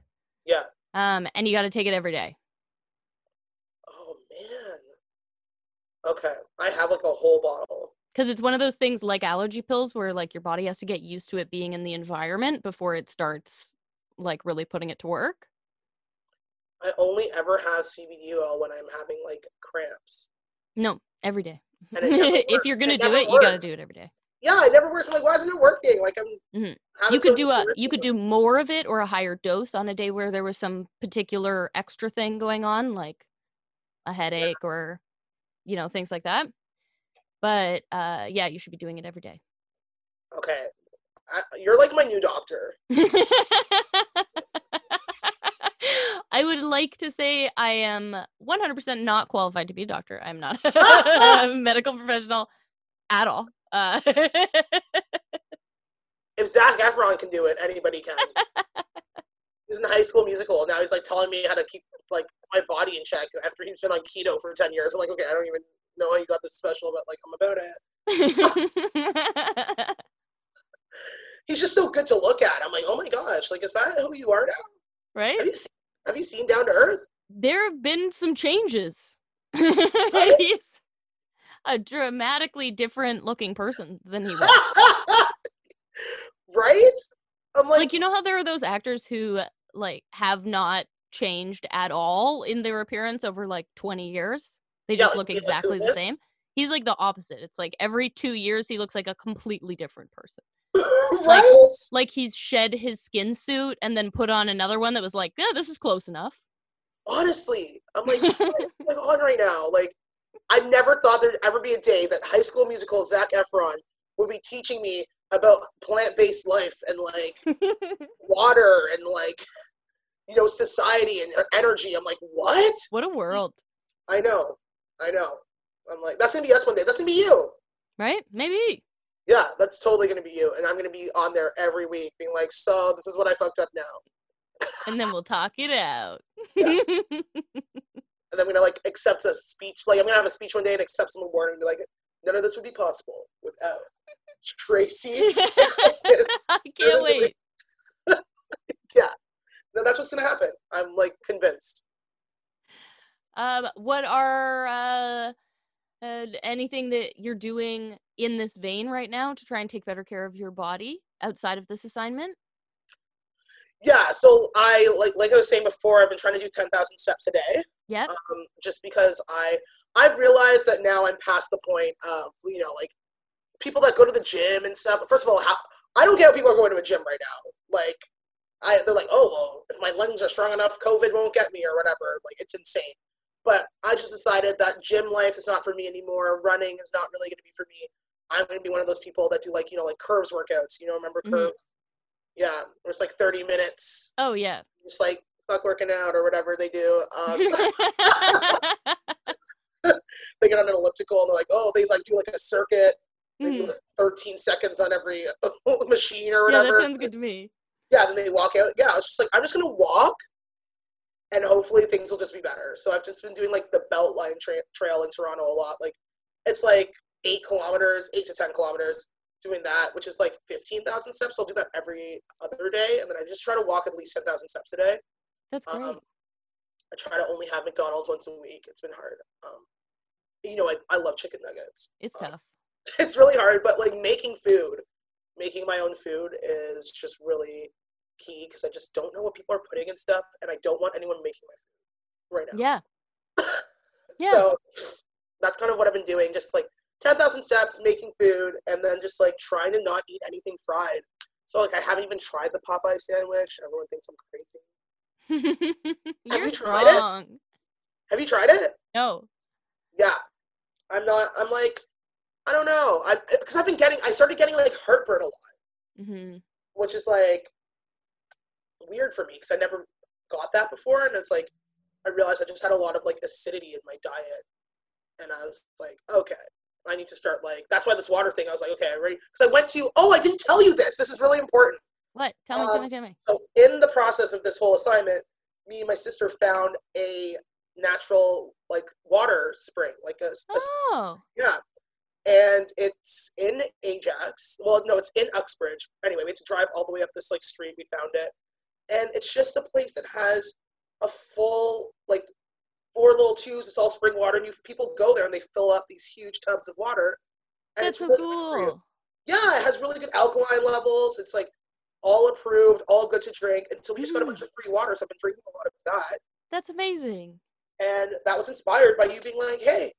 Yeah. Um, and you got to take it every day. Oh man. Okay, I have like a whole bottle. Because it's one of those things like allergy pills where like your body has to get used to it being in the environment before it starts like really putting it to work. I only ever have CBD oil when I'm having like cramps. No, every day. And if you're gonna It do it, you gotta do it every day. Yeah, it never works. I'm like, why isn't it working? Like I'm. Mhm. You could do a you could do more of it or a higher dose on a day where there was some particular extra thing going on, like a headache or you know things like that. But uh, yeah, you should be doing it every day. Okay, I, you're like my new doctor. I would like to say I am 100% not qualified to be a doctor. I'm not a medical professional at all. Uh, If Zac Efron can do it, anybody can. he's in High School Musical. Now he's like telling me how to keep like my body in check after he's been on keto for ten years. I'm like, okay, I don't even know how you got this special, but like I'm about it. He's just so good to look at. I'm like, oh my gosh, like is that who you are now? right? Have you seen, have you seen Down to Earth? There have been some changes. Right? He's a dramatically different looking person than he was. right? I'm like, like you know how there are those actors who like have not changed at all in their appearance over like 20 years they just like look exactly the same he's like the opposite it's like every two years he looks like a completely different person right? like he's shed his skin suit and then put on another one that was like yeah this is close enough Honestly, I'm like, what is going on right now? Like, I never thought there'd ever be a day that High School Musical Zac Efron would be teaching me about plant-based life and like water and like you know society and energy. I'm like, what? what a world I know, I know. I'm like, that's gonna be us one day. That's gonna be you. right maybe Yeah, that's totally gonna be you, and I'm gonna be on there every week, being like, so this is what I fucked up now, and then we'll talk it out Yeah. and then I'm gonna like accept a speech. Like I'm gonna have a speech one day and accept some award and be like, none of this would be possible without Tracy. i can't wait no, that's what's gonna happen. I'm like convinced. Um, what are uh, uh, anything that you're doing in this vein right now to try and take better care of your body outside of this assignment? Yeah, so I like like I was saying before, I've been trying to do ten thousand steps a day. Yep. um, just because I I've realized that now I'm past the point of you know like people that go to the gym and stuff. First of all, how I don't get how people are going to a gym right now. Like I they're like, oh well, if my lungs are strong enough, COVID won't get me or whatever. Like it's insane. But I just decided that gym life is not for me anymore. Running is not really going to be for me. I'm going to be one of those people that do like you know like curves workouts. You know, remember Mhm. curves? Yeah, where it's like 30 minutes, Oh yeah. just like fuck working out or whatever they do. Um, they get on an elliptical and they're like, oh, they like do like a circuit, they do like 13 seconds on every machine or Yeah, whatever. that sounds good to me. Yeah, then they walk out. Yeah, I was just like, I'm just gonna walk, and hopefully things will just be better. So I've just been doing like the Beltline tra- Trail in Toronto a lot. Like it's like eight kilometers, eight to ten kilometers. Doing that, which is like 15,000 steps. I'll do that every other day, and then I just try to walk at least 10,000 steps a day. That's great. Um, I try to only have McDonald's once a week. It's been hard. Um, you know, I, I love chicken nuggets. it's uh, tough. It's really hard, but like making food, making my own food is just really key because I just don't know what people are putting in stuff, and I don't want anyone making my food right now. Yeah. Yeah. So that's kind of what I've been doing, just like 10,000 steps, making food, and then just like trying to not eat anything fried. So like I haven't even tried the Popeye sandwich. Everyone thinks I'm crazy. You're you tried it? Have you tried it? No. Yeah. I'm not. I'm like, I don't know. I because I've been getting. I started getting like heartburn a lot, hmm which is like weird for me because I never got that before, and it's like I realized I just had a lot of like acidity in my diet, and I was like, okay, I need to start like. That's why this water thing. I was like, okay, I'm ready. Because I went to. Oh, I didn't tell you this. This is really important. What? Tell me, tell Um, me, tell me. So in the process of this whole assignment, me and my sister found a natural like water spring, like a, a Oh. yeah. And it's in Ajax. Well, no, it's in Uxbridge. Anyway, we had to drive all the way up this like street. We found it, and it's just a place that has a full like four little tubes. It's all spring water, and you people go there and they fill up these huge tubs of water. And That's so it's really good for you. cool. Yeah, it has really good alkaline levels. It's like all approved, all good to drink. And so we just got a bunch of free water. So I've been drinking a lot of that. That's amazing. And that was inspired by you being like, hey,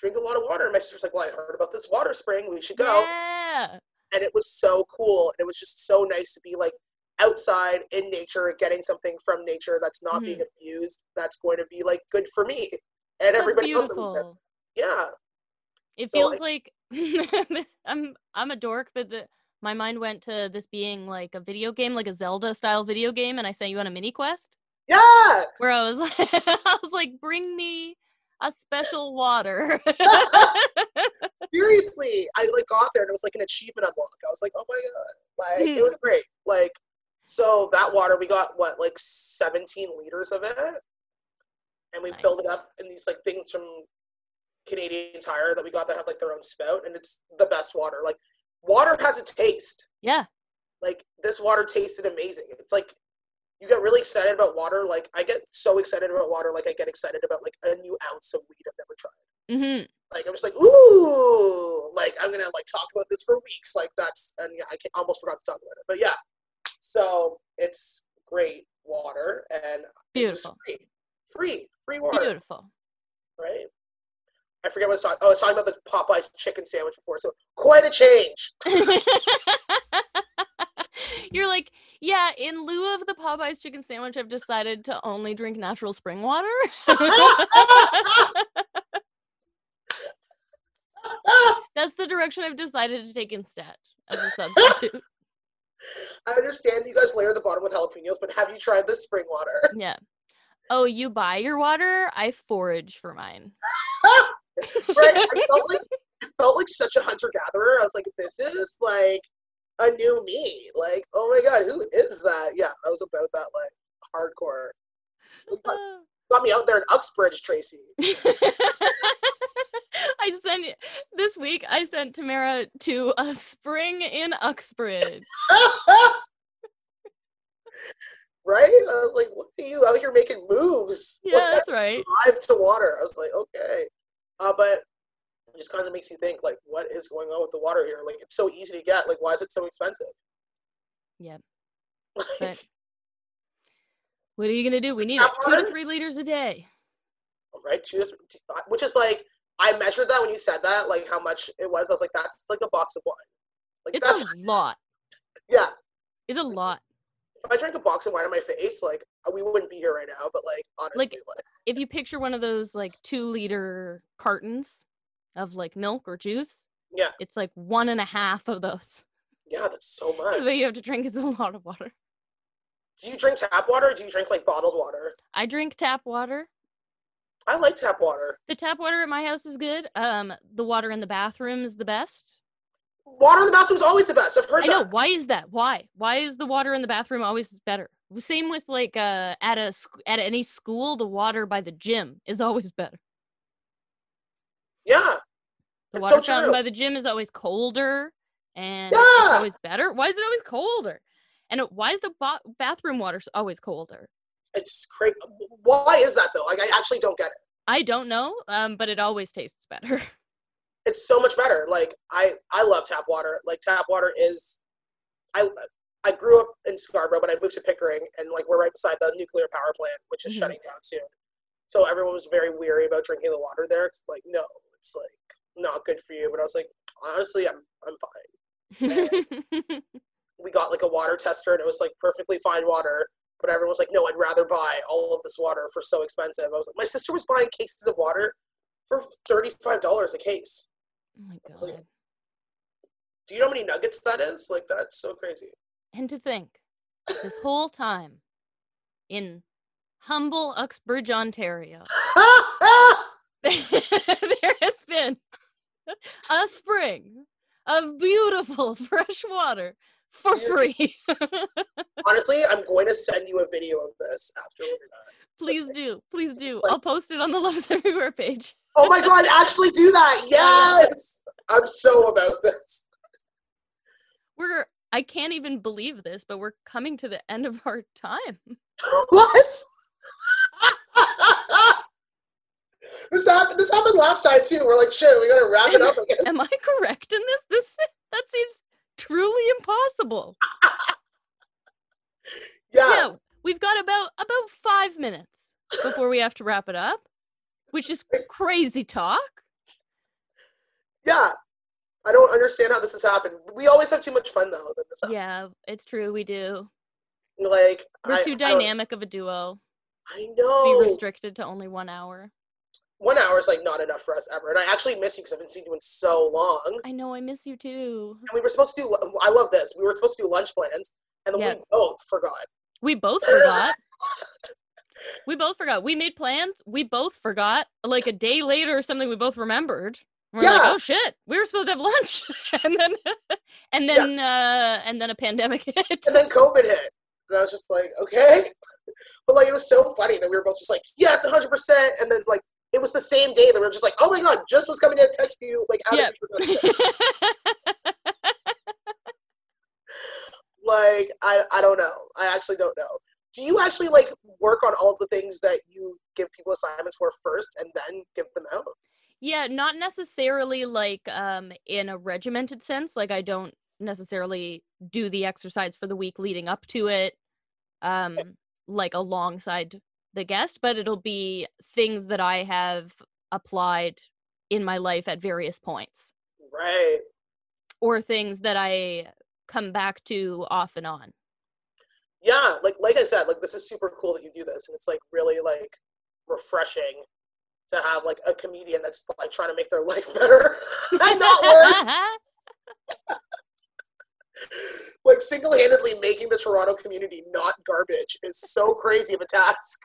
drink a lot of water. And my sister's like, well, I heard about this water spring. We should go. Yeah. And it was so cool. And it was just so nice to be like outside in nature getting something from nature that's not being mm-hmm. abused. That's going to be like good for me and That's everybody else that there. Yeah. It So, feels like I'm I'm a dork, but the my mind went to this being like a video game, like a Zelda style video game, and I sent you on a mini quest Yeah. where I was like, I was like, bring me a special water. seriously, I like got there and it was like an achievement unlock. I was like, oh my god, like it hmm. was great. Like, so that water we got what like 17 liters of it, and we filled it up in these like things from Canadian Tire that we got that have like their own spout, and it's the best water. Like, water has a taste. yeah, Like this water tasted amazing. It's like you get really excited about water. Like I get so excited about water, like I get excited about like a new ounce of weed I've never tried Mm-hmm. like I'm just like ooh, like I'm gonna like talk about this for weeks. Like that's and yeah, I can, almost forgot to talk about it, but yeah. So it's great water and beautiful, free, free, free water, beautiful. right? I forget what I was talking. Oh, I was talking about the Popeyes chicken sandwich before. So quite a change. You're like, yeah, in lieu of the Popeyes chicken sandwich, I've decided to only drink natural spring water. That's the direction I've decided to take instead as a substitute. I understand you guys layer the bottom with jalapenos, but have you tried this spring water? yeah. Oh, you buy your water? I forage for mine. right? I felt like I felt like such a hunter gatherer. I was like, this is like a new me. Like, oh my god, who is that? Yeah, I was about that like hardcore. Got, got me out there in Uxbridge, Tracy. I sent this week. I sent Tamara to a spring in Uxbridge. right? I was like, look at you out here making moves. Yeah, that's right. drive to water. I was like, okay. Uh, but it just kind of makes you think, like, what is going on with the water here? Like, it's so easy to get. Like, why is it so expensive? Yep. Like, What are you gonna do? We need it two to three liters a day. right? Two to three, uh, which is like, I measured that when you said that, like how much it was. I was like, that's like a box of wine. Like, It's that's, a lot. yeah. It's a lot. If I drank a box of wine on my face, like, we wouldn't be here right now. But, like, honestly, like, If you picture one of those like two liter cartons of like milk or juice, Yeah. it's like one and a half of those. yeah, that's so much. What you have to drink is a lot of water. Do you drink tap water or do you drink, like, bottled water? I drink tap water. I like tap water. The tap water at my house is good. Um, the water in the bathroom is the best. Water in the bathroom is always the best. I've heard I know. Why is that? Why? Why is the water in the bathroom always better? Same with like uh at a at any school, the water by the gym is always better. Yeah. The It's so water fountain true. by the gym is always colder, and it's Yeah. always better. Why is it always colder? And why is the ba- bathroom water always colder? It's crazy. Why is that, though? Like, I actually don't get it. I don't know, um, but it always tastes better. it's so much better. Like I I love tap water. Like tap water is I I grew up in Scarborough, but I moved to Pickering, and like we're right beside the nuclear power plant, which is Mhm. shutting down soon. So everyone was very weary about drinking the water there. It's like no, it's like not good for you. But I was like, honestly, I'm I'm fine. We got like a water tester, and it was like perfectly fine water, but everyone was like, no, I'd rather buy all of this water for so expensive. I was like, my sister was buying cases of water for thirty-five dollars a case. Oh my It's like- Do you know how many nuggets that is? Like that's so crazy. And to think, this whole time in humble Uxbridge, Ontario, there has been a spring of beautiful fresh water for free. Honestly, I'm going to send you a video of this after we're done. please do. Please do. Like- I'll post it on the Loves Everywhere page. Oh my god, actually do that. Yes. I'm so about this. We're I can't even believe this, but we're coming to the end of our time. What? this happened this happened last time too. We're like, shit, we gotta wrap it up, I guess. Am I correct in this? This that seems truly impossible. Yeah. We've got about about five minutes before we have to wrap it up, which is crazy talk. Yeah. I don't understand how this has happened. We always have too much fun though. Yeah, it's true. We do. Like We're I, too dynamic of a duo. I know. Be restricted to only one hour. One hour is like not enough for us ever, and I actually miss you because I haven't seen you in so long. I know. I miss you too. And we were supposed to do. I love this. We were supposed to do lunch plans, and then Yeah. we both forgot. We both forgot. we both forgot. We made plans. We both forgot. Like a day later or something, we both remembered. We're like, Yeah. oh shit, we were supposed to have lunch, and then, and Yeah. then, uh, and then a pandemic hit. And then COVID hit, and I was just like, okay. But like, it was so funny that we were both just like, yes, 100. percent And then like, it was the same day that we are just like, oh my god, just was coming to text you. Like, how Yeah. did you like, I I don't know. I actually don't know. Do you actually like work on all the things that you give people assignments for first, and then give them out? Yeah, not necessarily like um in a regimented sense. Like I don't necessarily do the exercise for the week leading up to it um like alongside the guest, but it'll be things that I have applied in my life at various points Right. or things that I come back to off and on. yeah like like i said like this is super cool that you do this and it's like really like refreshing to have like a comedian that's like trying to make their life better and not worse like single-handedly making the toronto community not garbage is so crazy of a task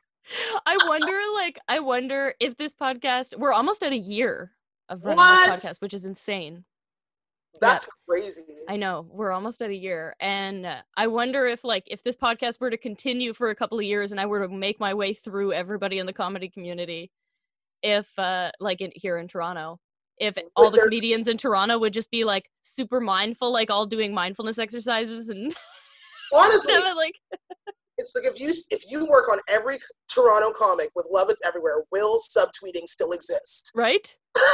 I wonder like I wonder if this podcast we're almost at a year of running What? this podcast, which is insane. that's crazy I know we're almost at a year, and uh, I wonder if like if this podcast were to continue for a couple of years, and I were to make my way through everybody in the comedy community, if uh like in here in Toronto, if all the comedians in Toronto would just be like super mindful, like all doing mindfulness exercises and honestly like it's like if you if you work on every toronto comic with love is everywhere will subtweeting still exist right.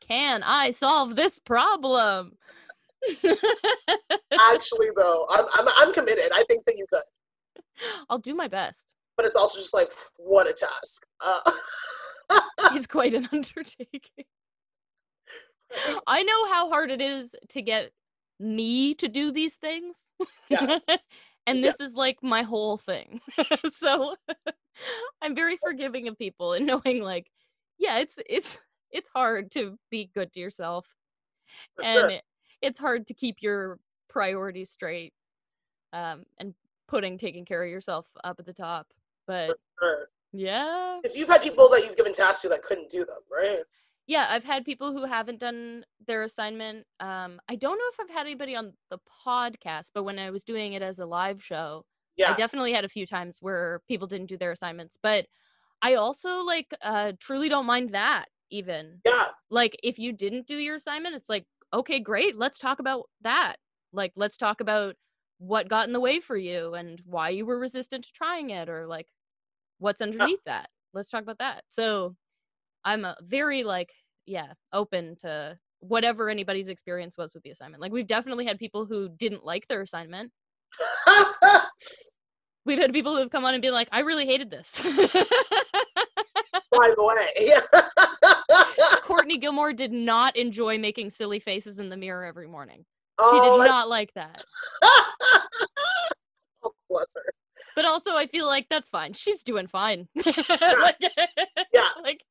Can I solve this problem? actually though I'm, I'm i'm committed i think that you could I'll do my best. but it's also just like what a task uh, It's quite an undertaking. I know how hard it is to get me to do these things. Yeah. and Yeah. this is like my whole thing. so I'm very forgiving of people and knowing like yeah, it's it's it's hard to be good to yourself. for and sure. it- it's hard to keep your priorities straight. Um and putting taking care of yourself up at the top. But Sure. yeah. Because you've had people that you've given tasks to that couldn't do them, right? Yeah, I've had people who haven't done their assignment. Um, I don't know if I've had anybody on the podcast, but when I was doing it as a live show, Yeah. I definitely had a few times where people didn't do their assignments. But I also like uh truly don't mind that even. yeah. Like if you didn't do your assignment, it's like, okay, great, let's talk about that. Like let's talk about what got in the way for you and why you were resistant to trying it or like what's underneath that. Let's talk about that. So I'm a very like yeah, open to whatever anybody's experience was with the assignment. Like we've definitely had people who didn't like their assignment. We've had people who have come on and been like, I really hated this. By the way. Courtney Gilmour did not enjoy making silly faces in the mirror every morning. She oh, did that's- not like that. Oh, bless her. But also, I feel like that's fine. She's doing fine. like, Yeah. Like,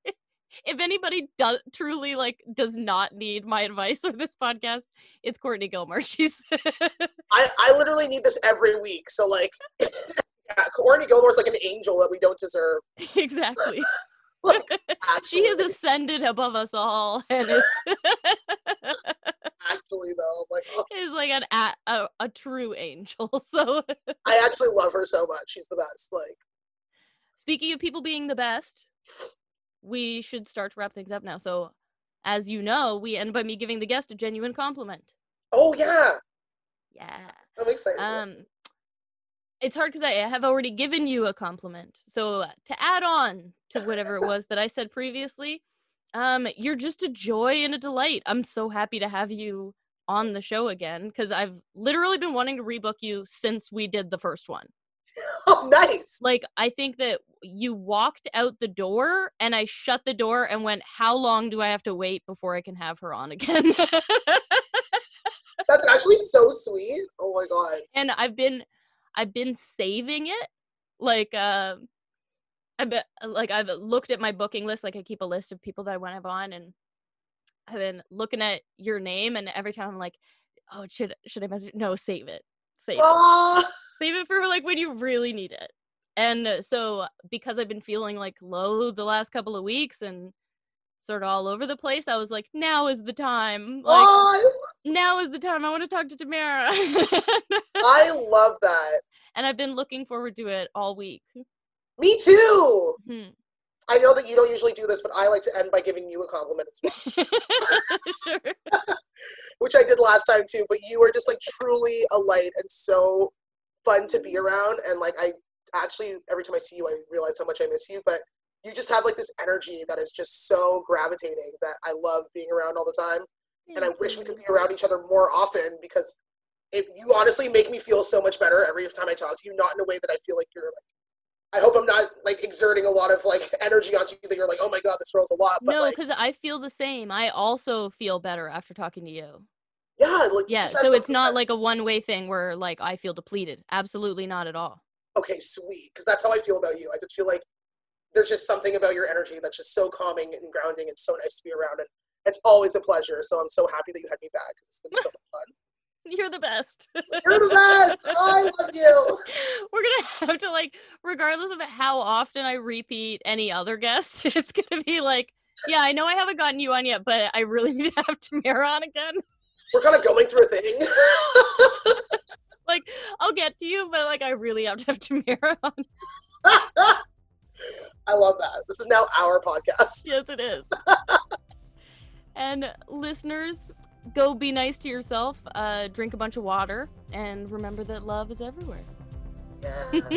if anybody does truly like does not need my advice or this podcast, it's Courtney Gilmour. She's I, I literally need this every week. So like, yeah, Courtney Gilmour's like an angel that we don't deserve. exactly. Like, She has ascended above us all and is actually though. Like, oh, is like an a, a, a true angel. So I actually love her so much. She's the best. Like, speaking of people being the best, we should start to wrap things up now. So as you know, we end by me giving the guest a genuine compliment. oh yeah, Yeah. I'm excited. Um it's hard because I have already given you a compliment. So to add on to whatever it was that I said previously, um, you're just a joy and a delight. I'm so happy to have you on the show again because I've literally been wanting to rebook you since we did the first one. oh, nice. Like I think that you walked out the door and I shut the door and went, "How long do I have to wait before I can have her on again?" That's actually so sweet. Oh my god. and I've been I've been saving it. Like uh I bet like I've looked at my booking list, like I keep a list of people that I want to have on and I've been looking at your name and every time I'm like, oh should should I message no, save it. Save it. Ah, Save it for like when you really need it. And so because I've been feeling like low the last couple of weeks and sort of all over the place, I was like, now is the time. Like ah, now is the time. I want to talk to Tamara. I love that. and I've been looking forward to it all week. Me too. Hmm. I know that you don't usually do this, but I like to end by giving you a compliment as well, sure. which I did last time too. But you are just like truly a light and so fun to be around. And like, I actually, every time I see you, I realize how much I miss you. But you just have like this energy that is just so gravitating that I love being around all the time. And I Thank wish we could be around each other more often because if you honestly make me feel so much better every time I talk to you, not in a way that I feel like you're like I hope I'm not like exerting a lot of like energy onto you that you're like, oh my god, this girl's a lot. But No, like, because I feel the same. I also feel better after talking to you. yeah, like Yeah, so it's not like a one way thing where like I feel depleted. Absolutely not at all. Okay, sweet, because that's how I feel about you. I just feel like there's just something about your energy that's just so calming and grounding and so nice to be around. And it's always a pleasure. So I'm so happy that you had me back. It's been so much fun. You're the best. You're the best. I love you. We're gonna have to like, regardless of how often I repeat any other guests, it's gonna be like, yeah, I know I haven't gotten you on yet, but I really need to have Tamara on again. We're kind of going through a thing. Like, I'll get to you, but like, I really have to have Tamara on. I love that. This is now our podcast. yes, it is. and listeners, go be nice to yourself. Uh, drink a bunch of water, and remember that love is everywhere. Yeah.